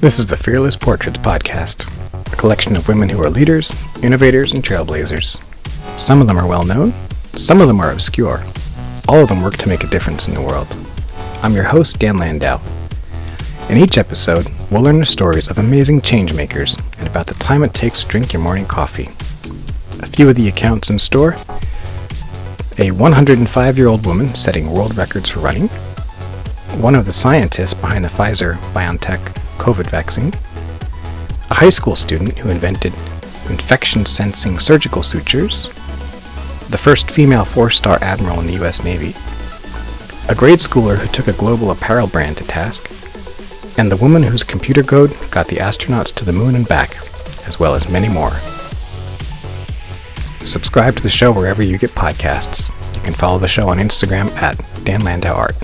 This is the Fearless Portraits Podcast, a collection of women who are leaders, innovators, and trailblazers. Some of them are well known, some of them are obscure. All of them work to make a difference in the world. I'm your host, Dan Landau. In each episode, we'll learn the stories of amazing changemakers and about the time it takes to drink your morning coffee. A few of the accounts in store a 105 year old woman setting world records for running, one of the scientists behind the Pfizer BioNTech COVID vaccine, a high school student who invented infection sensing surgical sutures, the first female four star admiral in the US Navy, a grade schooler who took a global apparel brand to task, and the woman whose computer code got the astronauts to the moon and back, as well as many more. Subscribe to the show wherever you get podcasts. You can follow the show on Instagram at Dan Landau Art.